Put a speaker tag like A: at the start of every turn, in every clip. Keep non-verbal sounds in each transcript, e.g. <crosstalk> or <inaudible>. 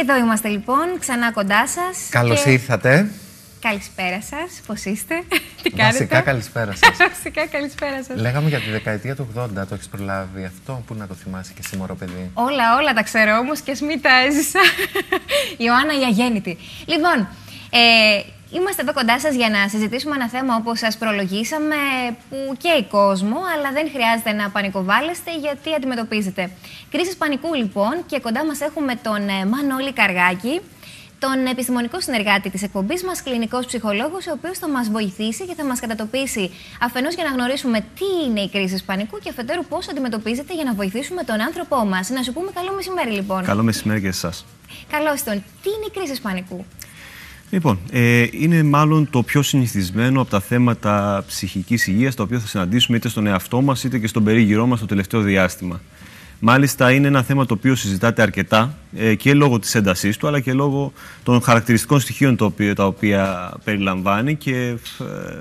A: Εδώ είμαστε λοιπόν, ξανά κοντά σας.
B: Καλώς και... ήρθατε.
A: Καλησπέρα σας. Πώς είστε, <laughs>
B: Τι κάνετε; Βασικά καλησπέρα σας. <laughs>
A: Βασικά καλησπέρα σας.
B: Λέγαμε για τη δεκαετία του 80, το έχεις προλάβει αυτό. Πού να το θυμάσαι και εσύ, μωρό παιδί;
A: Όλα, όλα τα ξέρω όμως και ας μην τα έζησα. <laughs> Ιωάννα η αγέννητη. Λοιπόν, ε, Είμαστε εδώ κοντά σας για να συζητήσουμε ένα θέμα όπως σας προλογίσαμε που καίει κόσμο, αλλά δεν χρειάζεται να πανικοβάλλεστε γιατί αντιμετωπίζετε. Κρίσης πανικού λοιπόν και κοντά μας έχουμε τον ε, Μανώλη Καργάκη, τον επιστημονικό συνεργάτη της εκπομπής μας, κλινικός ψυχολόγος, ο οποίος θα μας βοηθήσει και θα μας κατατοπίσει αφενός για να γνωρίσουμε τι είναι η κρίσης πανικού και αφετέρου πώς αντιμετωπίζετε για να βοηθήσουμε τον άνθρωπό μας. Να σου πούμε καλό μεσημέρι λοιπόν.
C: Καλό μεσημέρι και εσάς.
A: Καλώς τον. Τι είναι η κρίσης πανικού;
C: Λοιπόν, ε, είναι μάλλον το πιο συνηθισμένο από τα θέματα ψυχικής υγείας τα οποία θα συναντήσουμε είτε στον εαυτό μας είτε και στον περίγυρό μας το τελευταίο διάστημα. Μάλιστα είναι ένα θέμα το οποίο συζητάται αρκετά ε, και λόγω της έντασής του αλλά και λόγω των χαρακτηριστικών στοιχείων τα οποία, τα οποία περιλαμβάνει και ε,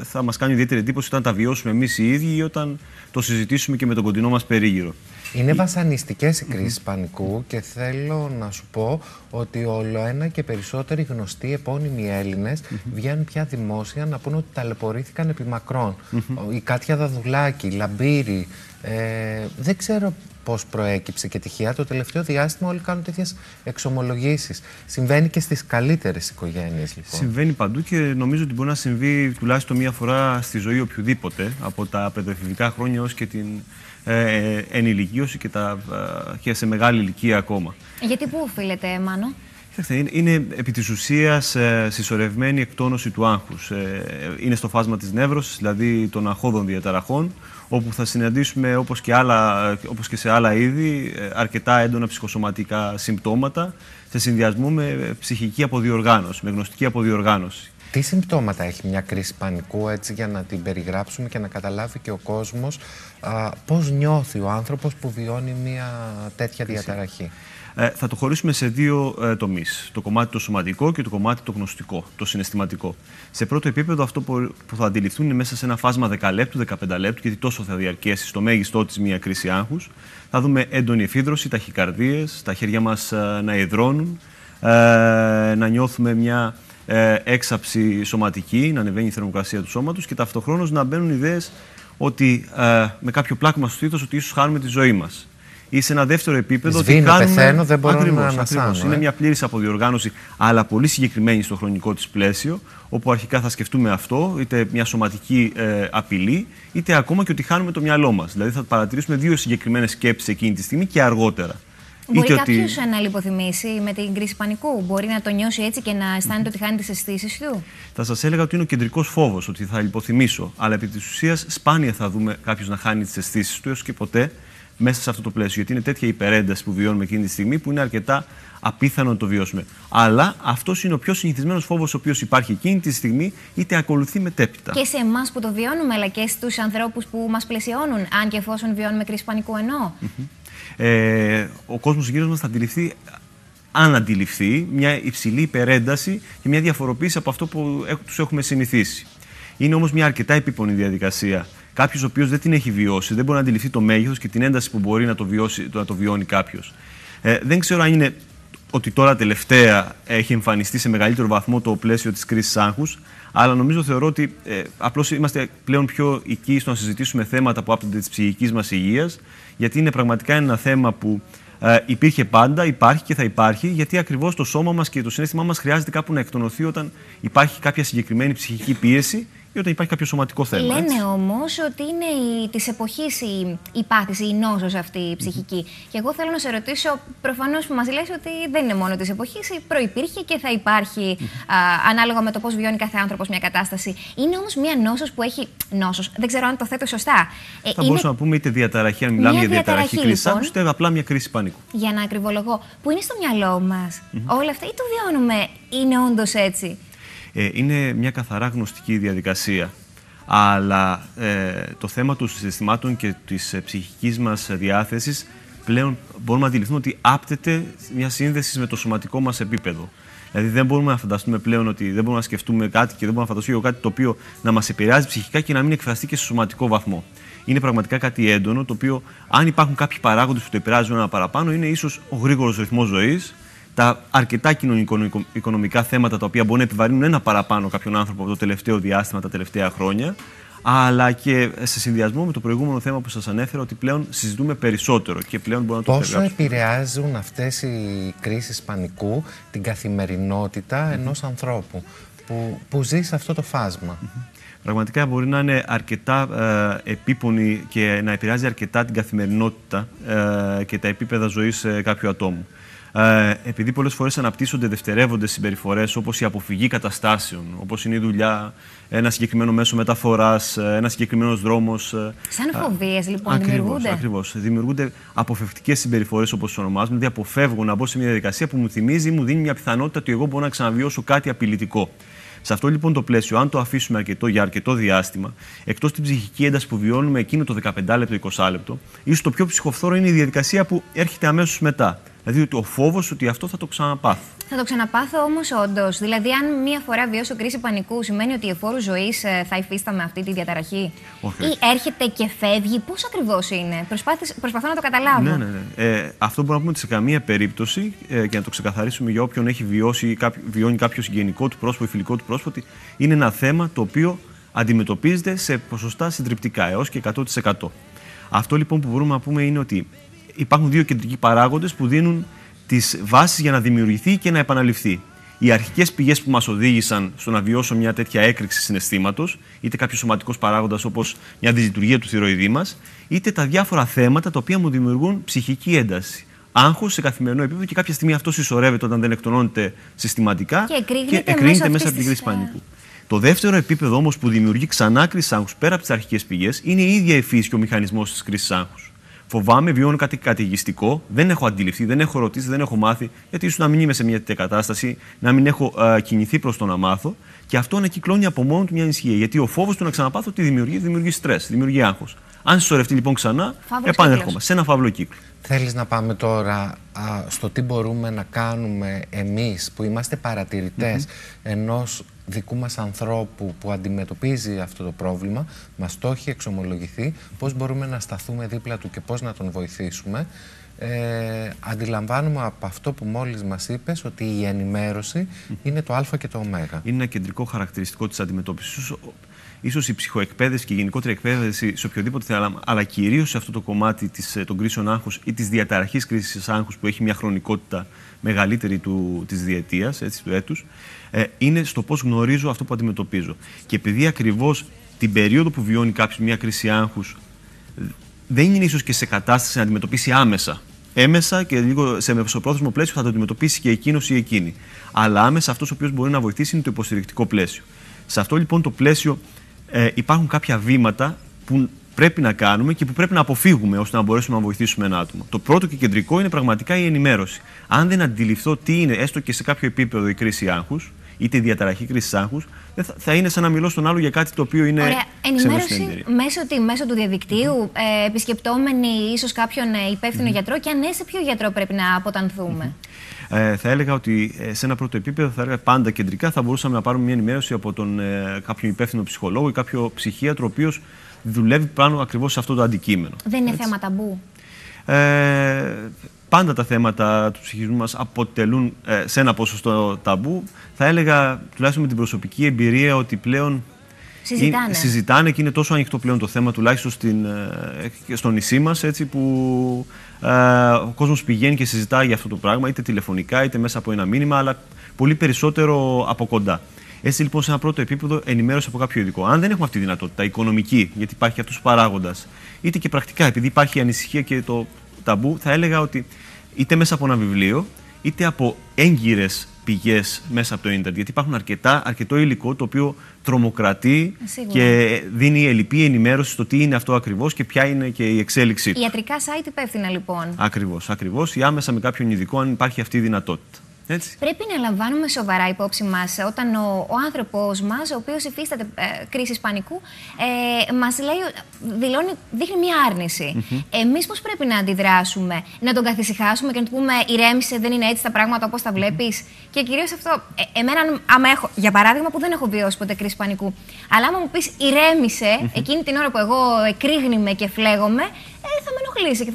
C: θα μας κάνει ιδιαίτερη εντύπωση όταν τα βιώσουμε εμείς οι ίδιοι ή όταν το συζητήσουμε και με τον κοντινό μας περίγυρο.
B: Είναι βασανιστικές οι κρίσεις πανικού και θέλω να σου πω ότι όλο ένα και περισσότεροι γνωστοί επώνυμοι Έλληνες βγαίνουν πια δημόσια να πούνε ότι ταλαιπωρήθηκαν επί μακρόν. Η Κάτια Δαδουλάκη, η Λαμπύρη. Ε, δεν ξέρω πώς προέκυψε και τυχαία. Το τελευταίο διάστημα όλοι κάνουν τέτοιες εξομολογήσεις. Συμβαίνει και στις καλύτερες οικογένειες, λοιπόν.
C: Συμβαίνει παντού και νομίζω ότι μπορεί να συμβεί τουλάχιστον μία φορά στη ζωή οποιοδήποτε, από τα παιδοεφηβικά χρόνια έω και την ε, ενηλικίωση και, τα, ε, και σε μεγάλη ηλικία ακόμα.
A: Γιατί πού οφείλεται, Μάνο;
C: Είναι, είναι επί της ουσίας ε, συσσωρευμένη εκτόνωση του άγχους. Ε, είναι στο φάσμα της νεύρωσης, δηλαδή των αχώδων διαταραχών, όπου θα συναντήσουμε όπως και, άλλα, όπως και σε άλλα είδη ε, αρκετά έντονα ψυχοσωματικά συμπτώματα σε συνδυασμό με ψυχική αποδιοργάνωση, με γνωστική αποδιοργάνωση.
B: Τι συμπτώματα έχει μια κρίση πανικού έτσι για να την περιγράψουμε και να καταλάβει και ο κόσμος α, πώς νιώθει ο άνθρωπος που βιώνει μια τέτοια διαταραχή;
C: Ε, θα το χωρίσουμε σε δύο ε, τομείς. Το κομμάτι το σωματικό και το κομμάτι το γνωστικό, το συναισθηματικό. Σε πρώτο επίπεδο, αυτό που, που θα αντιληφθούν είναι μέσα σε ένα φάσμα 10 λεπτού, 15 λεπτού, γιατί τόσο θα διαρκέσει στο μέγιστό της μια κρίση άγχους. Θα δούμε έντονη εφίδρωση, ταχυκαρδίες, τα χέρια μας ε, να υδρώνουν, ε, να νιώθουμε μια ε, έξαψη σωματική, να ανεβαίνει η θερμοκρασία του σώματος και ταυτοχρόνως να μπαίνουν ιδέες ότι ε, με κάποιο πλάκμα στο στήθο ότι ίσως χάνουμε τη ζωή μας. Ή σε ένα δεύτερο επίπεδο
B: Σβήνω, ότι κάνουμε... πεθαίνω, δεν μπορώ ακριβώς, να ανασάνω.
C: Είναι μια πλήρης αποδιοργάνωση, αλλά πολύ συγκεκριμένη στο χρονικό της πλαίσιο, όπου αρχικά θα σκεφτούμε αυτό, είτε μια σωματική ε, απειλή, είτε ακόμα και ότι χάνουμε το μυαλό μας. Δηλαδή θα παρατηρήσουμε δύο συγκεκριμένες σκέψεις εκείνη τη στιγμή και αργότερα.
A: Μπορεί κάποιο ότι... να λιποθυμήσει με την κρίση πανικού. Μπορεί να το νιώσει έτσι και να αισθάνεται ότι χάνει τι αισθήσεις του.
C: Θα σας έλεγα ότι είναι ο κεντρικός φόβος, ότι θα λιποθυμήσω. Αλλά επί της ουσίας σπάνια θα δούμε κάποιος να χάνει τις αισθήσεις του έως και ποτέ μέσα σε αυτό το πλαίσιο. Γιατί είναι τέτοια υπερένταση που βιώνουμε εκείνη τη στιγμή που είναι αρκετά απίθανο να το βιώσουμε. Αλλά αυτός είναι ο πιο συνηθισμένος φόβος ο οποίος υπάρχει εκείνη τη στιγμή, είτε ακολουθεί μετέπειτα.
A: Και σε εμάς που το βιώνουμε, αλλά και στους ανθρώπους που μας πλαισιώνουν, αν και εφόσον βιώνουμε κρίση πανικού εννοώ
C: ε, ο κόσμος γύρω μας θα αντιληφθεί αν αντιληφθεί μια υψηλή υπερένταση και μια διαφοροποίηση από αυτό που τους έχουμε συνηθίσει. Είναι όμως μια αρκετά επίπονη διαδικασία. Κάποιος ο οποίος δεν την έχει βιώσει, δεν μπορεί να αντιληφθεί το μέγεθος και την ένταση που μπορεί να το, βιώσει, να το βιώνει κάποιος. Ε, δεν ξέρω αν είναι ότι τώρα τελευταία έχει εμφανιστεί σε μεγαλύτερο βαθμό το πλαίσιο της κρίσης άγχους, αλλά νομίζω θεωρώ ότι ε, απλώς είμαστε πλέον πιο οικοί στο να συζητήσουμε θέματα που άπτονται της ψυχικής μας υγείας, γιατί είναι πραγματικά ένα θέμα που ε, υπήρχε πάντα, υπάρχει και θα υπάρχει, γιατί ακριβώς το σώμα μας και το συνέστημά μας χρειάζεται κάπου να εκτονωθεί όταν υπάρχει κάποια συγκεκριμένη ψυχική πίεση ή όταν υπάρχει κάποιο σωματικό θέμα.
A: Λένε όμως ότι είναι της εποχής η, η πάθηση, η νόσος αυτή η ψυχική. Mm Και εγώ θέλω να σε ρωτήσω, προφανώς που μας λες ότι δεν είναι μόνο της εποχής, προπήρχε και θα υπάρχει α, ανάλογα με το πώς βιώνει κάθε άνθρωπος μια κατάσταση. Είναι όμως μια νόσος που έχει. Νόσος, δεν ξέρω αν το θέτω σωστά.
C: Ε, θα μπορούσαμε να πούμε είτε διαταραχή, αν μιλάμε για διαταραχή, κρίση λοιπόν, είτε απλά μια κρίση πανικού.
A: Για να ακριβολογώ, που είναι στο μυαλό μας όλα αυτά ή το βιώνουμε, είναι όντως έτσι;
C: Ε, είναι μια καθαρά γνωστική διαδικασία. Αλλά ε, το θέμα των συστημάτων και της ε, ψυχικής μας διάθεσης πλέον μπορούμε να αντιληφθούμε ότι άπτεται μια σύνδεση με το σωματικό μας επίπεδο. Δηλαδή δεν μπορούμε να φανταστούμε πλέον ότι δεν μπορούμε να σκεφτούμε κάτι και δεν μπορούμε να φανταστούμε κάτι το οποίο να μας επηρεάζει ψυχικά και να μην εκφραστεί και σε σωματικό βαθμό. Είναι πραγματικά κάτι έντονο, το οποίο αν υπάρχουν κάποιοι παράγοντες που το επηρεάζουν ένα παραπάνω, είναι ίσως ο γρήγορος ρυθμός ζωής, τα αρκετά κοινωνικο-οικονομικά θέματα τα οποία μπορεί να επιβαρύνουν ένα παραπάνω κάποιον άνθρωπο από το τελευταίο διάστημα, τα τελευταία χρόνια, αλλά και σε συνδυασμό με το προηγούμενο θέμα που σας ανέφερα ότι πλέον συζητούμε περισσότερο και πλέον μπορούμε να το
B: Πόσο επηρεάζουν αυτές οι κρίσεις πανικού την καθημερινότητα ενός ανθρώπου που, που ζει σε αυτό το φάσμα;
C: Πραγματικά μπορεί να είναι αρκετά ε, επίπονη και να επηρεάζει αρκετά την καθημερινότητα ε, και τα επίπεδα ζωής ε, κάποιου ατόμου. Ε, επειδή πολλές φορές αναπτύσσονται δευτερεύοντες συμπεριφορές όπως η αποφυγή καταστάσεων, όπως είναι η δουλειά, ένα συγκεκριμένο μέσο μεταφοράς, ένας συγκεκριμένος δρόμος. Ε,
A: Σαν φοβίες, λοιπόν,
C: ακριβώς,
A: δημιουργούνται.
C: Ακριβώς. Δημιουργούνται αποφευκτικέ συμπεριφορές, όπως τις ονομάζουμε. Δηλαδή, αποφεύγω να μπω σε μια διαδικασία που μου θυμίζει, μου δίνει μια πιθανότητα ότι εγώ μπορώ να ξαναβιώσω κάτι απειλητικό. Σε αυτό λοιπόν το πλαίσιο, αν το αφήσουμε αρκετό, για αρκετό διάστημα, εκτός την ψυχική ένταση που βιώνουμε εκείνο το 15 λεπτό, 20 λεπτό, ίσως το πιο ψυχοφθόρο είναι η διαδικασία που έρχεται αμέσως μετά. Δηλαδή ο φόβος ότι αυτό θα το ξαναπάθω.
A: Θα το ξαναπάθω όμως όντως. Δηλαδή, αν μία φορά βιώσω κρίση πανικού, σημαίνει ότι η εφόρου ζωής θα υφίσταμαι αυτή τη διαταραχή;
C: Όχι.
A: Ή έρχεται και φεύγει; Πώς ακριβώς είναι; Προσπάθησε, προσπαθώ να το καταλάβω.
C: Ναι, ναι, ναι. Ε, αυτό μπορούμε να πούμε ότι σε καμία περίπτωση ε, και να το ξεκαθαρίσουμε για όποιον έχει βιώσει ή κάποιο, βιώνει κάποιο συγγενικό του πρόσωπο ή φιλικό του πρόσωπο, ότι είναι ένα θέμα το οποίο αντιμετωπίζεται σε ποσοστά συντριπτικά έως και 100%. Αυτό λοιπόν που μπορούμε να πούμε είναι ότι υπάρχουν δύο κεντρικοί παράγοντες που δίνουν τις βάσεις για να δημιουργηθεί και να επαναληφθεί. Οι αρχικές πηγές που μας οδήγησαν στο να βιώσω μια τέτοια έκρηξη συναισθήματος, είτε κάποιος σωματικός παράγοντας όπως μια δυσλειτουργία του θηροειδή μας, είτε τα διάφορα θέματα τα οποία μου δημιουργούν ψυχική ένταση. Άγχος σε καθημερινό επίπεδο και κάποια στιγμή αυτό συσσωρεύεται όταν δεν εκτονώνεται συστηματικά
A: Και εκρήγνεται
C: και εκρήγνεται
A: μέσω
C: μέσα
A: αυτής
C: από την κρίση
A: της, ε,
C: πανικού. Το δεύτερο επίπεδο όμως που δημιουργεί ξανά κρίση άγχους πέρα από τις αρχικές πηγές είναι η ίδια η φύση και ο μηχανισμός της κρίσης άγχους. Φοβάμαι, βιώνω κάτι καταιγιστικό, δεν έχω αντιληφθεί, δεν έχω ρωτήσει, δεν έχω μάθει, γιατί ίσως να μην είμαι σε μια τέτοια κατάσταση, να μην έχω α, κινηθεί προς το να μάθω. Και αυτό ανακυκλώνει από μόνο του μια ανησυχία. Γιατί ο φόβος του να ξαναπάθω τι δημιουργεί, δημιουργεί στρες, δημιουργεί άγχος. Αν συσσωρευτεί λοιπόν ξανά,
A: Φαύλος
C: επανέρχομαι
A: κύκλος.
C: σε ένα φαύλο κύκλο.
B: Θέλεις να πάμε τώρα α, στο τι μπορούμε να κάνουμε εμείς που είμαστε παρατηρητές ενός δικού μας ανθρώπου που αντιμετωπίζει αυτό το πρόβλημα, μας το έχει εξομολογηθεί, πώς μπορούμε να σταθούμε δίπλα του και πώς να τον βοηθήσουμε. Ε, αντιλαμβάνουμε από αυτό που μόλις μας είπες ότι η ενημέρωση είναι το α και το ω.
C: είναι ένα κεντρικό χαρακτηριστικό της αντιμετώπισης. Ίσως η ψυχοεκπαίδευση και η γενικότερη εκπαίδευση σε οποιοδήποτε θέμα, αλλά κυρίως σε αυτό το κομμάτι της, ε, των κρίσεων άγχους ή της διαταραχής κρίσης άγχους που έχει μια χρονικότητα μεγαλύτερη του, της διετίας, έτσι, του έτους, ε, είναι στο πώς γνωρίζω αυτό που αντιμετωπίζω. Και επειδή ακριβώς την περίοδο που βιώνει κάποιος μια κρίση άγχους δεν είναι ίσως και σε κατάσταση να αντιμετωπίσει άμεσα. Έμεσα και λίγο σε μεσοπρόθεσμο πλαίσιο θα το αντιμετωπίσει και εκείνος ή εκείνη. Αλλά άμεσα αυτός ο οποίος μπορεί να βοηθήσει είναι το υποστηρικτικό πλαίσιο. Σε αυτό λοιπόν το πλαίσιο ε, υπάρχουν κάποια βήματα που πρέπει να κάνουμε και που πρέπει να αποφύγουμε ώστε να μπορέσουμε να βοηθήσουμε ένα άτομο. Το πρώτο και κεντρικό είναι πραγματικά η ενημέρωση. Αν δεν αντιληφθώ τι είναι, έστω και σε κάποιο επίπεδο, η κρίση άγχους, είτε η διαταραχή κρίσης άγχους, θα, θα είναι σαν να μιλώ στον άλλο για κάτι το οποίο είναι
A: Ωραία.
C: ξένο στην
A: Ενημέρωση
C: εταιρεία.
A: μέσω, τι, μέσω του διαδικτύου, ε, επισκεπτόμενοι ίσως κάποιον ε, υπεύθυνο γιατρό και αν ναι, σε ποιο γιατρό πρέπει να αποτανθούμε.
C: Ε, θα έλεγα ότι ε, σε ένα πρώτο επίπεδο, θα έλεγα πάντα κεντρικά, θα μπορούσαμε να πάρουμε μια ενημέρωση από τον, ε, κάποιον υπεύθυνο ψυχολόγο ή κάποιο ψυχίατρο, ο οποίος δουλεύει πάνω ακριβώς σε αυτό το αντικείμενο.
A: Δεν είναι θέμα ταμπού.
C: Ε, πάντα τα θέματα του ψυχισμού μας αποτελούν ε, σε ένα ποσοστό ταμπού. Θα έλεγα, τουλάχιστον με την προσωπική εμπειρία, ότι πλέον
A: Συζητάνε.
C: είναι- συζητάνε και είναι τόσο ανοιχτό πλέον το θέμα, τουλάχιστον στην, ε, και στο νησί μας, έτσι, που ε, ο κόσμος πηγαίνει και συζητάει για αυτό το πράγμα, είτε τηλεφωνικά, είτε μέσα από ένα μήνυμα, αλλά πολύ περισσότερο από κοντά. Έτσι λοιπόν, σε ένα πρώτο επίπεδο, ενημέρωση από κάποιο ειδικό. Αν δεν έχουμε αυτή τη δυνατότητα, οικονομική, γιατί υπάρχει αυτός ο παράγοντας, είτε και πρακτικά, επειδή υπάρχει ανησυχία και το ταμπού, θα έλεγα ότι είτε μέσα από ένα βιβλίο, είτε από έγκυρες πηγές μέσα από το ίντερνετ. Γιατί υπάρχουν αρκετά, αρκετό υλικό το οποίο τρομοκρατεί
A: Σίγουρα.
C: και δίνει ελλειπή ενημέρωση στο τι είναι αυτό ακριβώς και ποια είναι και η εξέλιξή του.
A: Ιατρικά site υπεύθυνα λοιπόν.
C: Ακριβώς, ακριβώς, ή άμεσα με κάποιον ειδικό, αν υπάρχει αυτή η δυνατότητα. Έτσι.
A: Πρέπει να λαμβάνουμε σοβαρά υπόψη μας όταν ο, ο άνθρωπος μας, ο οποίος υφίσταται ε, κρίση πανικού, ε, μας λέει, δηλώνει, δείχνει μια αρνηση Εμείς πώς πρέπει να αντιδράσουμε, να τον καθησυχάσουμε και να του πούμε ηρέμησε, δεν είναι έτσι τα πράγματα όπως τα βλέπεις. Και κυρίως αυτό, ε, εμένα, άμα έχω, για παράδειγμα, που δεν έχω βιώσει ποτέ κρίση πανικού, αλλά άμα μου πεις ηρέμησε εκείνη την ώρα που εγώ εκρήγνημαι και φλέγομαι, ε, θα με ενοχλήσει.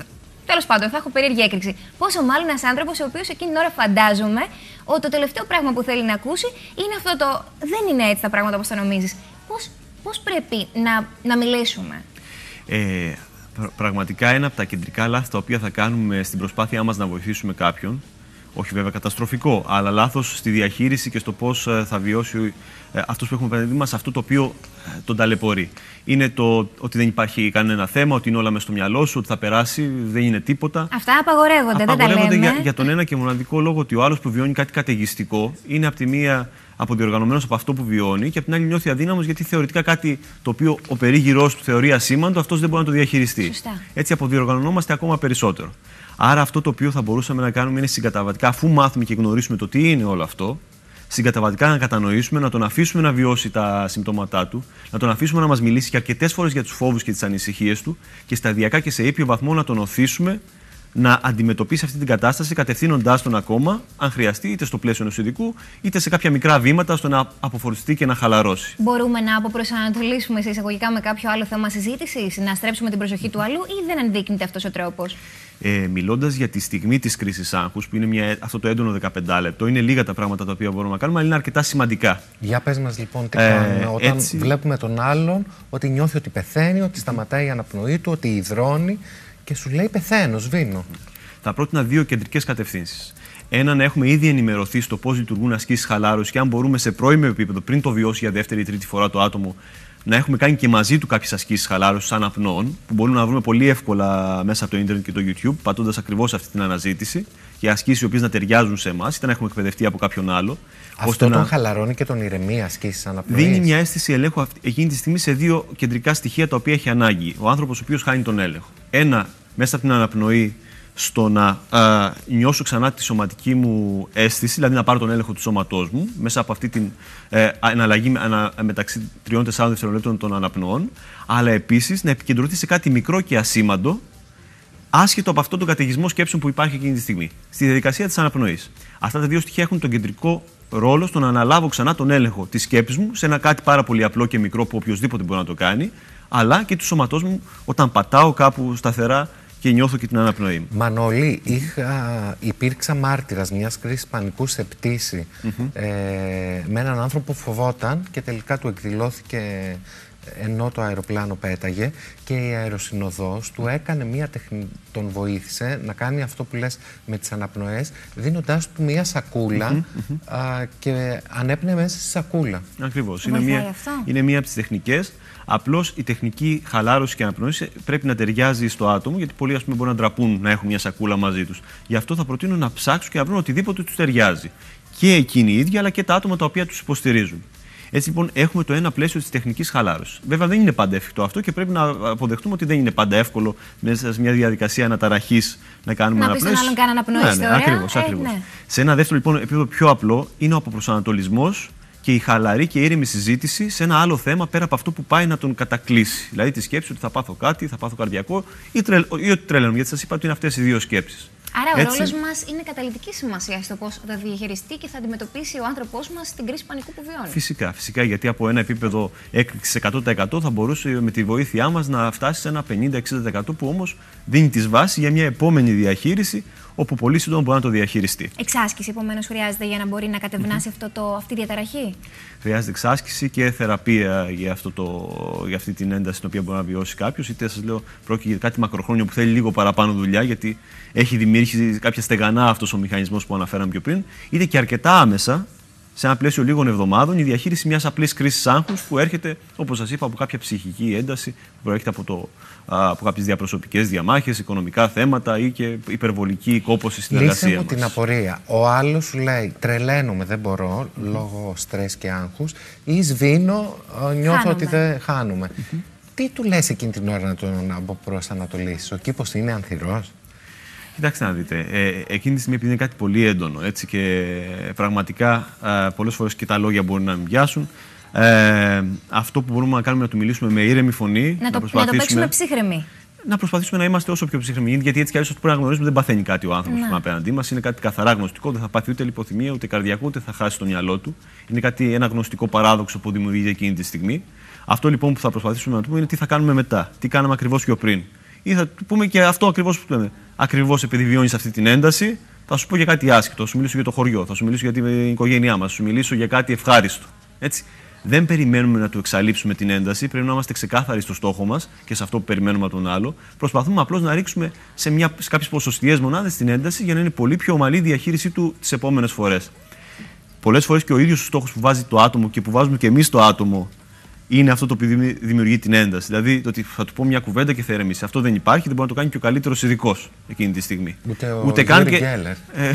A: Και θα- Τέλος πάντων, θα έχω περίεργη έκρηξη. Πόσο μάλλον ένας άνθρωπος ο οποίος εκείνη την ώρα φαντάζομαι ότι το τελευταίο πράγμα που θέλει να ακούσει είναι αυτό το. Δεν είναι έτσι τα πράγματα όπως τα νομίζεις. Πώς πρέπει να, να μιλήσουμε;
C: Ε, πραγματικά ένα από τα κεντρικά λάθη τα οποία θα κάνουμε στην προσπάθειά μας να βοηθήσουμε κάποιον όχι βέβαια καταστροφικό, αλλά λάθος στη διαχείριση και στο πώς ε, θα βιώσει ε, αυτό που έχουμε απέναντί μα αυτό το οποίο ε, τον ταλαιπωρεί. Είναι το ότι δεν υπάρχει κανένα θέμα, ότι είναι όλα μέσα στο μυαλό σου, ότι θα περάσει, δεν είναι τίποτα.
A: Αυτά απαγορεύονται,
C: απαγορεύονται
A: δεν τα λέμε.
C: Για, για τον ένα και μοναδικό λόγο ότι ο άλλος που βιώνει κάτι καταιγιστικό είναι από τη μία αποδιοργανωμένος από αυτό που βιώνει και από την άλλη νιώθει αδύναμος γιατί θεωρητικά κάτι το οποίο ο περίγυρός του θεωρεί ασήμαντο, αυτός δεν μπορεί να το διαχειριστεί.
A: Σωστά.
C: Έτσι αποδιοργανωνόμαστε ακόμα περισσότερο. Άρα αυτό το οποίο θα μπορούσαμε να κάνουμε είναι συγκαταβατικά, αφού μάθουμε και γνωρίσουμε το τι είναι όλο αυτό, συγκαταβατικά να κατανοήσουμε, να τον αφήσουμε να βιώσει τα συμπτώματά του, να τον αφήσουμε να μας μιλήσει και αρκετές φορές για τους φόβους και τις ανησυχίες του και σταδιακά και σε ήπιο βαθμό να τον οθήσουμε να αντιμετωπίσει αυτή την κατάσταση κατευθύνοντάς τον ακόμα, αν χρειαστεί, είτε στο πλαίσιο ενό ειδικού, είτε σε κάποια μικρά βήματα, στο να αποφορτιστεί και να χαλαρώσει.
A: Μπορούμε να αποπροσανατολίσουμε σε εισαγωγικά με κάποιο άλλο θέμα συζήτηση, να στρέψουμε την προσοχή του αλλού ή δεν ενδείκνυται αυτός ο τρόπος;
C: Ε, Μιλώντας για τη στιγμή της κρίσης άγχους, που είναι μια, αυτό το έντονο 15 λεπτό, είναι λίγα τα πράγματα τα οποία μπορούμε να κάνουμε, αλλά είναι αρκετά σημαντικά.
B: Για πες μας λοιπόν τι
C: Ε,
B: κάνουμε όταν
C: έτσι.
B: βλέπουμε τον άλλον ότι νιώθει ότι πεθαίνει, ότι σταματάει η αναπνοή του, ότι υδρώνει και σου λέει πεθαίνω, σβήνω.
C: Θα πρότεινα δύο κεντρικές κατευθύνσεις. Ένα, να έχουμε ήδη ενημερωθεί στο πώς λειτουργούν ασκήσεις χαλάρωσης και αν μπορούμε σε πρώιμο επίπεδο, πριν το βιώσει για δεύτερη ή τρίτη φορά το άτομο, να έχουμε κάνει και μαζί του κάποιες ασκήσεις χαλάρωσης σαν απνών, που μπορούμε να βρούμε πολύ εύκολα μέσα από το Ιντερνετ και το YouTube, πατώντας ακριβώς αυτή την αναζήτηση και ασκήσεις οι οποίες να ταιριάζουν σε εμάς, είτε να έχουμε εκπαιδευτεί από κάποιον άλλο.
B: Αυτό τον χαλαρώνει και τον ηρεμεί ασκήσεις αναπνοή.
C: Δίνει μια αίσθηση ελέγχου αυτή- εκείνη τη στιγμή σε δύο κεντρικά στοιχεία τα οποία έχει ανάγκη. Ο άνθρωπος ο οποίος χάνει τον έλεγχο. Ένα, μέσα από την αναπνοή, στο να α, νιώσω ξανά τη σωματική μου αίσθηση, δηλαδή να πάρω τον έλεγχο του σώματός μου, μέσα από αυτή την ε, εναλλαγή ανα, μεταξύ τριών-τεσσάρων δευτερολέπτων των αναπνοών, αλλά επίσης να επικεντρωθεί σε κάτι μικρό και ασήμαντο, άσχετο από αυτόν τον καταιγισμό σκέψεων που υπάρχει εκείνη τη στιγμή. Στη διαδικασία της αναπνοής. Αυτά τα δύο στοιχεία έχουν τον κεντρικό ρόλο στο να αναλάβω ξανά τον έλεγχο της σκέψης μου σε ένα κάτι πάρα πολύ απλό και μικρό που οποιοδήποτε μπορεί να το κάνει, αλλά και του σώματός μου όταν πατάω κάπου σταθερά και νιώθω και την αναπνοή μου.
B: Μανώλη, είχα, υπήρξα μάρτυρας μιας κρίσης πανικού σε πτήση ε, με έναν άνθρωπο που φοβόταν και τελικά του εκδηλώθηκε ενώ το αεροπλάνο πέταγε και η αεροσυνοδός του έκανε μια τεχνη... τον βοήθησε να κάνει αυτό που λες με τις αναπνοές δίνοντάς του μια σακούλα α, και ανέπνεε μέσα στη σακούλα.
C: Ακριβώς. Είναι
A: Βοηθάει
C: μία,
A: αυτό;
C: είναι μία από τις τεχνικές. Απλώς η τεχνική χαλάρωση και αναπνοή πρέπει να ταιριάζει στο άτομο, γιατί πολλοί ας πούμε, μπορεί να ντραπούν να έχουν μια σακούλα μαζί τους. Γι' αυτό θα προτείνω να ψάξουν και να βρουν οτιδήποτε τους ταιριάζει. Και εκείνοι οι ίδιοι, αλλά και τα άτομα τα οποία τους υποστηρίζουν. Έτσι λοιπόν έχουμε το ένα πλαίσιο της τεχνικής χαλάρωσης. Βέβαια δεν είναι πάντα εφικτό αυτό και πρέπει να αποδεχτούμε ότι δεν είναι πάντα εύκολο μέσα σε μια διαδικασία αναταραχή να κάνουμε
A: Να πεις στον
C: αναπνοές.
A: άλλον, κάνε αναπνοές
C: Ναι, ναι,
A: τώρα.
C: ακριβώς,
A: Ε,
C: ακριβώς.
A: ναι.
C: Σε ένα δεύτερο λοιπόν επίπεδο πιο απλό είναι ο αποπροσανατολισμός και η χαλαρή και ήρεμη συζήτηση σε ένα άλλο θέμα πέρα από αυτό που πάει να τον κατακλείσει. Δηλαδή τη σκέψη ότι θα πάθω κάτι, θα πάθω καρδιακό ή, τρελ, ή ότι τρελαίνομαι. Γιατί σας είπα ότι είναι αυτές οι δύο σκέψεις.
A: Άρα, ο ρόλος μας είναι καταλητική σημασία στο πώς θα διαχειριστεί και θα αντιμετωπίσει ο άνθρωπός μας την κρίση πανικού που βιώνει.
C: Φυσικά, φυσικά, γιατί από ένα επίπεδο έκρηξη 100% θα μπορούσε με τη βοήθειά μας να φτάσει σε ένα 50-60% που όμως δίνει τη βάση για μια επόμενη διαχείριση όπου πολύ σύντομα μπορεί να το διαχειριστεί.
A: Εξάσκηση, επομένως, χρειάζεται για να μπορεί να κατευνάσει αυτό το, αυτή η διαταραχή;
C: Χρειάζεται εξάσκηση και θεραπεία για, αυτό το, για αυτή την ένταση την οποία μπορεί να βιώσει κάποιος. Είτε σας λέω πρόκειται για κάτι μακροχρόνιο που θέλει λίγο παραπάνω δουλειά, γιατί έχει δημιουργήσει κάποια στεγανά αυτός ο μηχανισμός που αναφέραμε πιο πριν, είτε και αρκετά άμεσα, σε ένα πλαίσιο λίγων εβδομάδων, η διαχείριση μιας απλής κρίσης άγχους που έρχεται, όπως σας είπα, από κάποια ψυχική ένταση που προέρχεται από, το, α, από κάποιες διαπροσωπικές διαμάχες, οικονομικά θέματα ή και υπερβολική κόπωση στην
B: Λύσε
C: εργασία
B: μου
C: μας.
B: την απορία. Ο άλλος σου λέει τρελαίνομαι, δεν μπορώ λόγω στρες και άγχους, ή σβήνω, ε, νιώθω
A: Χάνομαι.
B: ότι δεν χάνομαι. Τι του λες εκείνη την ώρα να τον προσανατολίσει, ο κήπος είναι ανθυρός;
C: Κοιτάξτε να δείτε, ε, εκείνη τη στιγμή επειδή είναι κάτι πολύ έντονο έτσι, και πραγματικά ε, πολλές φορές και τα λόγια μπορεί να μην πιάσουν, ε, αυτό που μπορούμε να κάνουμε είναι να του μιλήσουμε με ήρεμη φωνή,
A: Να, το, να το παίξουμε ψύχρεμοι.
C: να προσπαθήσουμε να είμαστε όσο πιο ψυχρεμοί. Γιατί έτσι κι αλλιώς αυτό που πρέπει να γνωρίζουμε δεν παθαίνει κάτι ο άνθρωπος
A: Ναι.
C: που είναι απέναντί μας. Είναι κάτι καθαρά γνωστικό. Δεν θα πάθει ούτε λιποθυμία, ούτε καρδιακό, ούτε θα χάσει το μυαλό του. Είναι κάτι, ένα γνωστικό παράδοξο που δημιουργείται εκείνη τη στιγμή. Αυτό λοιπόν που θα προσπαθήσουμε να του πούμε είναι τι θα κάνουμε μετά. Τι κάναμε ακριβώς πιο πριν. ή θα του πούμε και αυτό ακριβώς που λέμε. Ακριβώς επειδή βιώνεις αυτή την ένταση, θα σου πω για κάτι άσχετο, θα σου μιλήσω για το χωριό, θα σου μιλήσω για την οικογένειά μας, θα σου μιλήσω για κάτι ευχάριστο. Έτσι. Δεν περιμένουμε να του εξαλείψουμε την ένταση, πρέπει να είμαστε ξεκάθαροι στο στόχο μας και σε αυτό που περιμένουμε από τον άλλο. Προσπαθούμε απλώς να ρίξουμε σε, μια, σε κάποιες ποσοστιαίες μονάδες την ένταση για να είναι πολύ πιο ομαλή η διαχείρισή του τις επόμενες φορές. Πολλές φορές και ο ίδιος ο στόχος που βάζει το άτομο και που βάζουμε και εμείς το άτομο είναι αυτό το οποίο δημιουργεί την ένταση. Δηλαδή, το ότι θα του πω μια κουβέντα και θα ερεμήσει. Αυτό δεν υπάρχει, δεν μπορεί να το κάνει και ο καλύτερος ειδικός εκείνη τη στιγμή.
B: Ούτε ο
C: ούτε καν και, ε,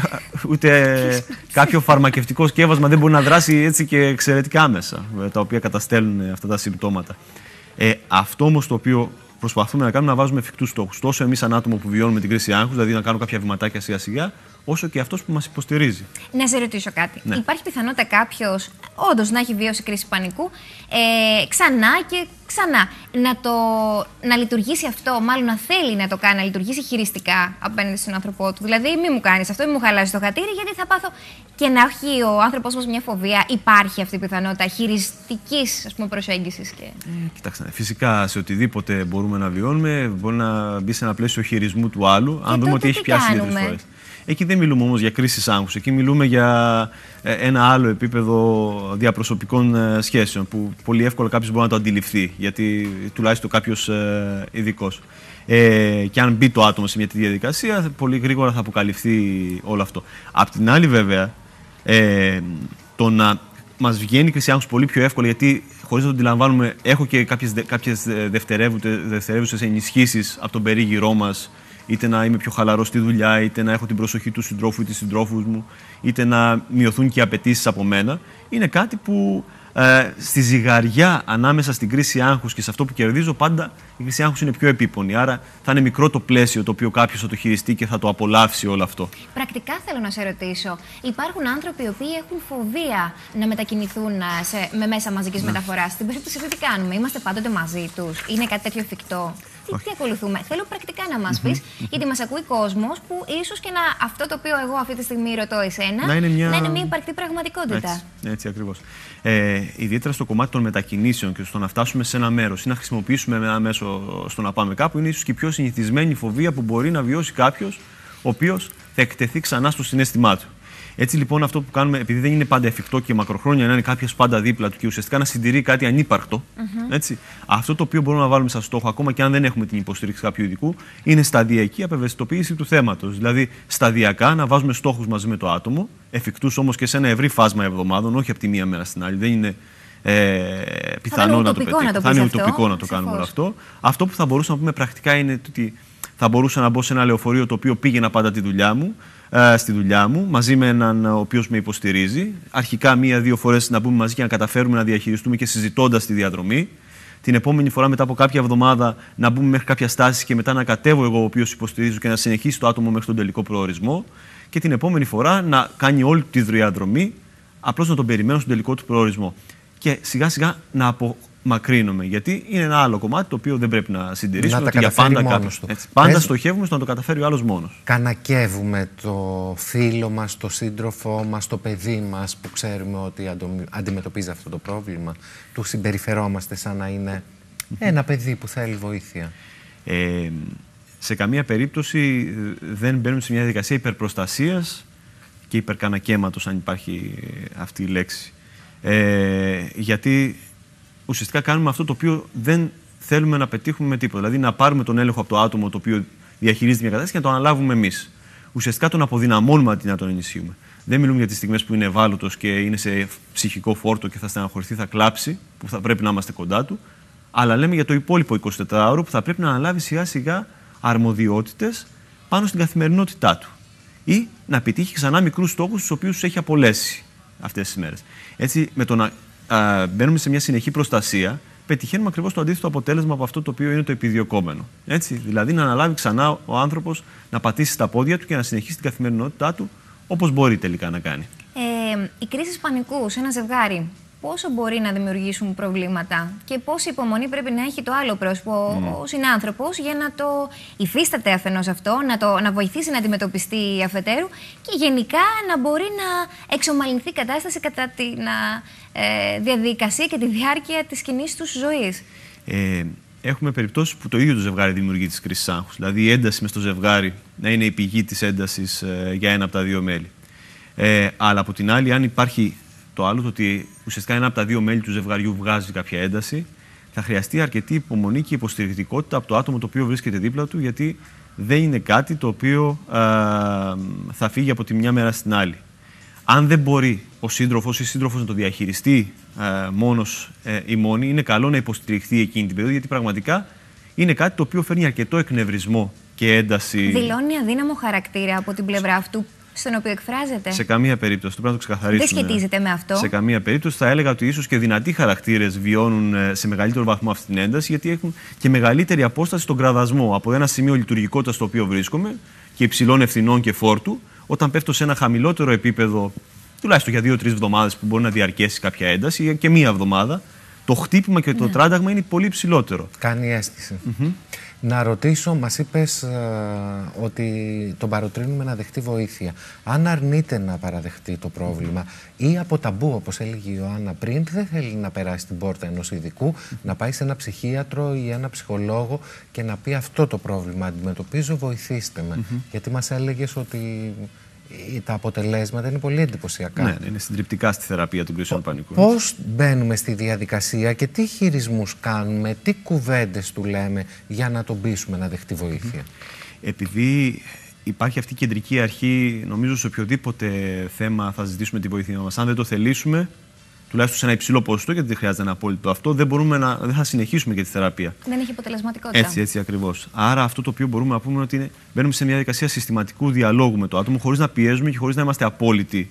C: ούτε κάποιο φαρμακευτικό σκεύασμα δεν μπορεί να δράσει έτσι και εξαιρετικά άμεσα, ε, τα οποία καταστέλνουν αυτά τα συμπτώματα. Ε, αυτό όμως το οποίο προσπαθούμε να κάνουμε να βάζουμε εφικτούς στόχους. Τόσο εμείς, σαν άτομο που βιώνουμε την κρίση άγχους, δηλαδή να κάνουμε κάποια βηματάκια σιγά-σιγά, όσο και αυτός που μας υποστηρίζει.
A: Να σε ρωτήσω κάτι. Ναι. Υπάρχει πιθανότητα κάποιος όντως να έχει βιώσει κρίση πανικού ε, ξανά και ξανά. Να, το, να λειτουργήσει αυτό, μάλλον να θέλει να το κάνει, να λειτουργήσει χειριστικά απέναντι στον άνθρωπό του. Δηλαδή, μη μου κάνεις αυτό, μη μου χαλάσεις το χατήρι, γιατί θα πάθω. Και να έχει ο άνθρωπος μας μια φοβία, υπάρχει αυτή η πιθανότητα χειριστικής προσέγγισης. Και...
C: Ε, κοιτάξτε, φυσικά σε οτιδήποτε μπορούμε να βιώνουμε, μπορεί να μπει σε ένα πλαίσιο χειρισμού του άλλου, αν δούμε ότι έχει πιάσει δύο φορές. Εκεί δεν μιλούμε όμως για κρίση άγχους. Εκεί μιλούμε για ε, ένα άλλο επίπεδο διαπροσωπικών ε, σχέσεων που πολύ εύκολα κάποιος μπορεί να το αντιληφθεί, γιατί τουλάχιστον κάποιος ε, ειδικός. Ε, και αν μπει το άτομο σε μια τέτοια διαδικασία, πολύ γρήγορα θα αποκαλυφθεί όλο αυτό. Απ' την άλλη, βέβαια, ε, το να μας βγαίνει η κρίση άγχους πολύ πιο εύκολα, γιατί χωρίς να το αντιλαμβάνουμε, έχω και κάποιες δευτερεύουσες ενισχύσεις από τον περίγυρό μας είτε να είμαι πιο χαλαρός στη δουλειά, είτε να έχω την προσοχή του συντρόφου ή της συντρόφους μου, είτε να μειωθούν και οι απαιτήσεις από μένα, είναι κάτι που ε, στη ζυγαριά ανάμεσα στην κρίση άγχους και σε αυτό που κερδίζω, πάντα η κρίση άγχους είναι πιο επίπονη. Άρα θα είναι μικρό το πλαίσιο το οποίο κάποιος θα το χειριστεί και θα το απολαύσει όλο αυτό.
A: Πρακτικά θέλω να σε ρωτήσω. Υπάρχουν άνθρωποι οι οποίοι έχουν φοβία να μετακινηθούν ε, σε, με μέσα μαζικής ναι. μεταφοράς; Στην περίπτωση αυτή τι κάνουμε, είμαστε πάντοτε μαζί τους, είναι κάτι τέτοιο εφικτό; Τι, τι ακολουθούμε. Θέλω πρακτικά να μας πεις, γιατί μας ακούει κόσμος που ίσως και να αυτό το οποίο εγώ αυτή τη στιγμή ρωτώ εσένα
C: να είναι μια,
A: να είναι μια υπαρκτή πραγματικότητα.
C: Έτσι, έτσι ακριβώς. Ε, ιδιαίτερα στο κομμάτι των μετακινήσεων και στο να φτάσουμε σε ένα μέρος ή να χρησιμοποιήσουμε ένα μέσο στο να πάμε κάπου, είναι ίσως και η πιο συνηθισμένη φοβία που μπορεί να βιώσει κάποιος ο οποίος θα εκτεθεί ξανά στο συνέστημά του. Έτσι λοιπόν αυτό που κάνουμε, επειδή δεν είναι πάντα εφικτό και μακροχρόνια να είναι κάποιος πάντα δίπλα του και ουσιαστικά να συντηρεί κάτι ανύπαρκτο, έτσι, αυτό το οποίο μπορούμε να βάλουμε σαν στόχο, ακόμα και αν δεν έχουμε την υποστήριξη κάποιου ειδικού, είναι σταδιακή απευαισθητοποίηση του θέματος. Δηλαδή σταδιακά να βάζουμε στόχους μαζί με το άτομο, εφικτούς όμως και σε ένα ευρύ φάσμα εβδομάδων, όχι από τη μία μέρα στην άλλη. Δεν είναι ε, πιθανό να το πετύχουμε.
A: Θα είναι
C: ουτοπικό να το κάνουμε όλο αυτό. Αυτό που θα μπορούσαμε να πούμε πρακτικά είναι ότι θα μπορούσα να μπω σε ένα λεωφορείο το οποίο πήγαινα πάντα τη δουλειά μου, ε, στη δουλειά μου, μαζί με έναν ο οποίος με υποστηρίζει. Αρχικά μία-δύο φορές να μπούμε μαζί και να καταφέρουμε να διαχειριστούμε και συζητώντας τη διαδρομή. Την επόμενη φορά, μετά από κάποια εβδομάδα, να μπούμε μέχρι κάποια στάση και μετά να κατέβω εγώ, ο οποίος υποστηρίζω και να συνεχίσει το άτομο μέχρι τον τελικό προορισμό. Και την επόμενη φορά να κάνει όλη τη διαδρομή, απλώς να τον περιμένω στον τελικό του προορισμό. Και σιγά σιγά να απο, μακρύνουμε. Γιατί είναι ένα άλλο κομμάτι το οποίο δεν πρέπει να συντηρήσουμε.
B: Να ότι για πάντα μόνος
C: του. Έτσι, πάντα Πες... στοχεύουμε στο να το καταφέρει ο άλλος μόνος.
B: Κανακεύουμε το φίλο μας, το σύντροφό μας, το παιδί μας που ξέρουμε ότι αντιμετωπίζει αυτό το πρόβλημα. Του συμπεριφερόμαστε σαν να είναι ένα παιδί που θέλει βοήθεια.
C: Ε, σε καμία περίπτωση ε, δεν μπαίνουμε σε μια διαδικασία υπερπροστασίας και υπερκανακέματος, αν υπάρχει αυτή η λέξη. Ε, γιατί ουσιαστικά κάνουμε αυτό το οποίο δεν θέλουμε να πετύχουμε με τίποτα. Δηλαδή να πάρουμε τον έλεγχο από το άτομο το οποίο διαχειρίζεται μια κατάσταση και να το αναλάβουμε εμείς. Ουσιαστικά τον αποδυναμώνουμε αντί να τον ενισχύουμε. Δεν μιλούμε για τις στιγμές που είναι ευάλωτος και είναι σε ψυχικό φόρτο και θα στεναχωρηθεί, θα κλάψει, που θα πρέπει να είμαστε κοντά του. Αλλά λέμε για το υπόλοιπο 24ωρο που θα πρέπει να αναλάβει σιγά σιγά αρμοδιότητες πάνω στην καθημερινότητά του. Ή να επιτύχει ξανά μικρούς στόχους τους οποίους τους έχει απολέσει αυτές τις μέρες. Έτσι, με το να α, μπαίνουμε σε μια συνεχή προστασία, πετυχαίνουμε ακριβώς το αντίθετο αποτέλεσμα από αυτό το οποίο είναι το επιδιωκόμενο. Έτσι, δηλαδή να αναλάβει ξανά ο άνθρωπος να πατήσει τα πόδια του και να συνεχίσει την καθημερινότητά του όπως μπορεί τελικά να κάνει.
A: Ε, η κρίση πανικού σε ένα ζευγάρι πόσο μπορεί να δημιουργήσουν προβλήματα και πόση υπομονή πρέπει να έχει το άλλο πρόσωπο, mm. ο συνάνθρωπος, για να το υφίσταται αφενός αυτό, να, το, να βοηθήσει να αντιμετωπιστεί αφετέρου και γενικά να μπορεί να εξομαλυνθεί η κατάσταση κατά τη ε, διαδικασία και τη διάρκεια της κοινής τους ζωής.
C: Ε, έχουμε περιπτώσεις που το ίδιο το ζευγάρι δημιουργεί τη κρίση άγχους. Δηλαδή η ένταση μες στο ζευγάρι να είναι η πηγή της έντασης ε, για ένα από τα δύο μέλη. Ε, αλλά από την άλλη, αν υπάρχει το άλλο, το ότι ουσιαστικά ένα από τα δύο μέλη του ζευγαριού βγάζει κάποια ένταση, θα χρειαστεί αρκετή υπομονή και υποστηρικτικότητα από το άτομο το οποίο βρίσκεται δίπλα του, γιατί δεν είναι κάτι το οποίο ε, θα φύγει από τη μια μέρα στην άλλη. Αν δεν μπορεί ο σύντροφος ή σύντροφος να το διαχειριστεί ε, μόνος ε, ή μόνη, είναι καλό να υποστηριχθεί εκείνη την περίοδο, γιατί πραγματικά είναι κάτι το οποίο φέρνει αρκετό εκνευρισμό και ένταση.
A: Δηλώνει αδύναμο χαρακτήρα από την πλευρά αυτού στον οποίο εκφράζεται.
C: Σε καμία περίπτωση. Το πρέπει να το ξεκαθαρίσουμε.
A: Δεν σχετίζεται με αυτό.
C: Σε καμία περίπτωση. Θα έλεγα ότι ίσως και δυνατοί χαρακτήρες βιώνουν ε, σε μεγαλύτερο βαθμό αυτή την ένταση, γιατί έχουν και μεγαλύτερη απόσταση στον κραδασμό από ένα σημείο λειτουργικότητας στο οποίο βρίσκομαι και υψηλών ευθυνών και φόρτου, όταν πέφτω σε ένα χαμηλότερο επίπεδο, τουλάχιστον για δύο-τρεις εβδομάδες που μπορεί να διαρκέσει κάποια ένταση και μία εβδομάδα, το χτύπημα και το ναι. τράνταγμα είναι πολύ ψηλότερο.
B: Κάνει αίσθηση. Να ρωτήσω, μας είπες ε, ότι τον παροτρύνουμε να δεχτεί βοήθεια. Αν αρνείται να παραδεχτεί το πρόβλημα ή από ταμπού, όπως έλεγε η Ιωάννα πριν, δεν θέλει να περάσει την πόρτα ενός ειδικού, να πάει σε ένα ψυχίατρο ή ένα ψυχολόγο και να πει αυτό το πρόβλημα αντιμετωπίζω, βοηθήστε με. Γιατί μας έλεγες ότι τα αποτελέσματα είναι πολύ εντυπωσιακά.
C: Ναι, είναι συντριπτικά στη θεραπεία του κρίσεων πανικού.
B: Πώς μπαίνουμε στη διαδικασία και τι χειρισμούς κάνουμε, τι κουβέντες του λέμε για να τον πείσουμε να δεχτεί βοήθεια.
C: Επειδή υπάρχει αυτή η κεντρική αρχή, νομίζω σε οποιοδήποτε θέμα θα ζητήσουμε τη βοήθεια μας. Αν δεν το θελήσουμε, τουλάχιστον σε ένα υψηλό ποσοστό, γιατί δεν χρειάζεται ένα απόλυτο αυτό, δεν, μπορούμε να, δεν θα συνεχίσουμε και τη θεραπεία.
A: Δεν έχει αποτελεσματικότητα.
C: Έτσι, έτσι ακριβώς. Άρα, αυτό το οποίο μπορούμε να πούμε είναι ότι είναι, μπαίνουμε σε μια διαδικασία συστηματικού διαλόγου με το άτομο, χωρίς να πιέζουμε και χωρίς να είμαστε απόλυτοι.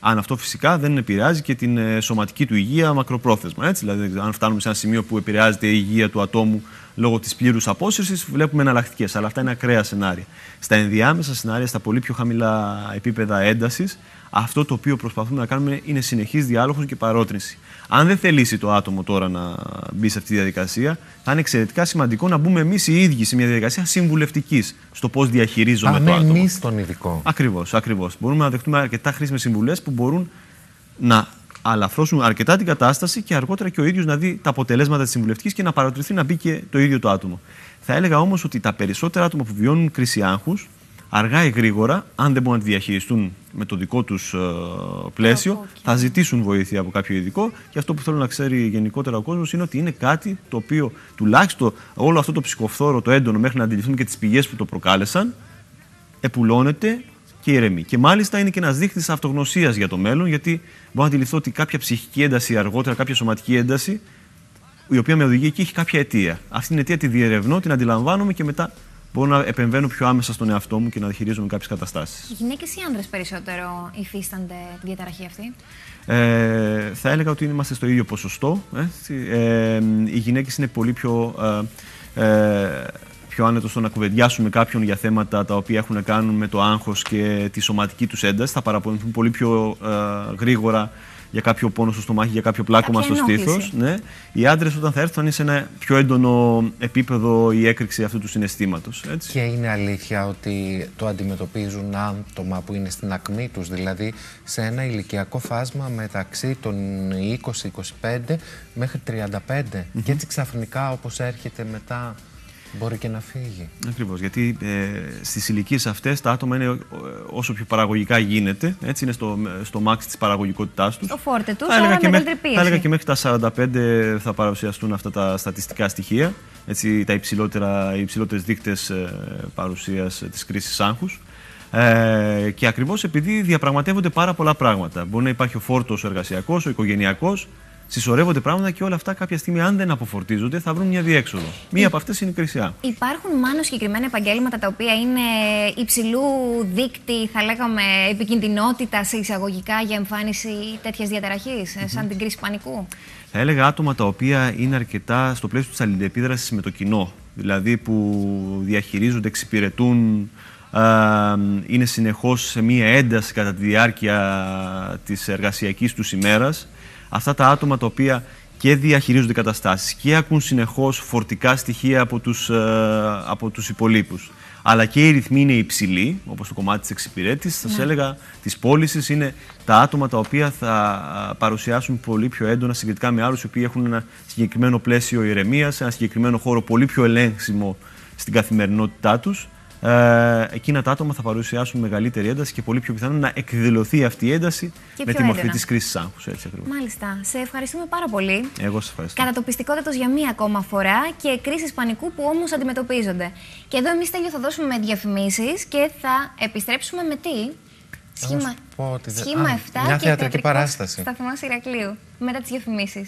C: Αν αυτό φυσικά δεν επηρεάζει και την ε, σωματική του υγεία μακροπρόθεσμα. Έτσι, δηλαδή, αν φτάνουμε σε ένα σημείο που επηρεάζεται η υγεία του ατόμου λόγω της πλήρους απόσυρσης, βλέπουμε εναλλακτικές. Αλλά αυτά είναι ακραία σενάρια. Στα ενδιάμεσα σενάρια, στα πολύ πιο χαμηλά επίπεδα έντασης, αυτό το οποίο προσπαθούμε να κάνουμε είναι συνεχής διάλογος και παρότρινση. Αν δεν θελήσει το άτομο τώρα να μπει σε αυτή τη διαδικασία, θα είναι εξαιρετικά σημαντικό να μπούμε εμείς οι ίδιοι σε μια διαδικασία συμβουλευτικής στο πώς διαχειρίζομαι το άτομο.
B: εμείς τον ειδικό.
C: Ακριβώς, ακριβώς. Μπορούμε να δεχτούμε αρκετά χρήσιμες συμβουλές που μπορούν να αλαφρώσουν αρκετά την κατάσταση και αργότερα και ο ίδιος να δει τα αποτελέσματα της συμβουλευτικής και να παρατηρηθεί να μπει και το ίδιο το άτομο. Θα έλεγα όμως ότι τα περισσότερα άτομα που βιώνουν κρίση άγχους αργά ή γρήγορα, αν δεν μπορούν να τη διαχειριστούν με το δικό τους ε, πλαίσιο, θα ζητήσουν βοήθεια από κάποιο ειδικό. Και αυτό που θέλω να ξέρει γενικότερα ο κόσμος είναι ότι είναι κάτι το οποίο τουλάχιστον όλο αυτό το ψυχοφθόρο, το έντονο, μέχρι να αντιληφθούν και τις πηγές που το προκάλεσαν, επουλώνεται και ηρεμεί. Και μάλιστα είναι και ένας δείκτης αυτογνωσίας για το μέλλον, γιατί μπορώ να αντιληφθώ ότι κάποια ψυχική ένταση αργότερα, κάποια σωματική ένταση, η οποία με οδηγεί εκεί, έχει κάποια αιτία. Αυτή την αιτία τη διερευνώ, την αντιλαμβάνομαι και μετά μπορώ να επεμβαίνω πιο άμεσα στον εαυτό μου και να διαχειρίζομαι κάποιες καταστάσεις.
A: Γυναίκες ή άντρε περισσότερο υφίστανται τη διαταραχή αυτή;
C: Ε, θα έλεγα ότι είμαστε στο ίδιο ποσοστό. Ε, οι γυναίκες είναι πολύ πιο, ε, ε, πιο άνετο στο να κουβεντιάσουν με κάποιον για θέματα τα οποία έχουν να κάνουν με το άγχος και τη σωματική τους ένταση. Θα παραπονηθούν πολύ πιο ε, γρήγορα για κάποιο πόνο στο στομάχι, για κάποιο πλάκωμα στο στήθος. Ναι. Οι άντρες όταν θα έρθουν θα είναι σε ένα πιο έντονο επίπεδο η έκρηξη αυτού του συναισθήματος.
B: Και είναι αλήθεια ότι το αντιμετωπίζουν άτομα που είναι στην ακμή τους, δηλαδή σε ένα ηλικιακό φάσμα μεταξύ των 20-25 μέχρι 35. Και έτσι ξαφνικά όπως έρχεται μετά Μπορεί και να φύγει.
C: Ακριβώς. Γιατί ε, στις ηλικίες αυτές τα άτομα είναι ε, όσο πιο παραγωγικά γίνεται. Έτσι είναι στο, στο max της παραγωγικότητάς τους.
A: Το φόρτε τους, αλλά
C: και
A: μέχρι,
C: θα έλεγα και μέχρι τα 45 θα παρουσιαστούν αυτά τα στατιστικά στοιχεία. Έτσι, τα υψηλότερα, οι υψηλότερες δείκτες ε, παρουσίας της κρίσης άγχους. Ε, και ακριβώς επειδή διαπραγματεύονται πάρα πολλά πράγματα. Μπορεί να υπάρχει ο φόρτος εργασιακός, ο οικογενειακός, συσσωρεύονται πράγματα και όλα αυτά κάποια στιγμή, αν δεν αποφορτίζονται, θα βρουν μια διέξοδο. Μία από αυτές είναι η κρυσιά.
A: Υπάρχουν μάλλον συγκεκριμένα επαγγέλματα τα οποία είναι υψηλού δείκτη, θα λέγαμε, επικινδυνότητα σε εισαγωγικά για εμφάνιση τέτοιας διαταραχής, σαν την κρίση πανικού;
C: Θα έλεγα άτομα τα οποία είναι αρκετά στο πλαίσιο της αλληλεπίδρασης με το κοινό. Δηλαδή που διαχειρίζονται, εξυπηρετούν, είναι συνεχώς σε μία ένταση κατά τη διάρκεια της εργασιακής τους ημέρας. Αυτά τα άτομα τα οποία και διαχειρίζονται καταστάσεις και ακούν συνεχώς φορτικά στοιχεία από τους, ε, από τους υπολείπους. αλλά και οι ρυθμοί είναι υψηλοί, όπως το κομμάτι της εξυπηρέτησης, θα σας έλεγα της πώλησης είναι τα άτομα τα οποία θα α, παρουσιάσουν πολύ πιο έντονα συγκριτικά με άλλους οι οποίοι έχουν ένα συγκεκριμένο πλαίσιο ηρεμίας, ένα συγκεκριμένο χώρο πολύ πιο ελέγξιμο στην καθημερινότητά τους ε, εκείνα τα άτομα θα παρουσιάσουν μεγαλύτερη ένταση και πολύ πιο πιθανό να εκδηλωθεί αυτή η ένταση
A: Και
C: με
A: πιο
C: τη μορφή
A: έντονα.
C: της κρίσης άγχους. Έτσι ακριβώς.
A: Μάλιστα. Σε ευχαριστούμε πάρα πολύ.
C: Εγώ σας ευχαριστώ.
A: Κατατοπιστικότατος για μία ακόμα φορά και κρίσεις πανικού που όμως αντιμετωπίζονται. Και εδώ εμείς τέλειο θα δώσουμε διαφημίσεις και θα επιστρέψουμε με τι;
B: Να σου πω ότι δεν-
A: σχήμα
B: Α,
A: 7
B: μια
A: και
B: θεατρική παράσταση.
A: Σταθμό Ηρακλείου. Μετά τις διαφημίσεις.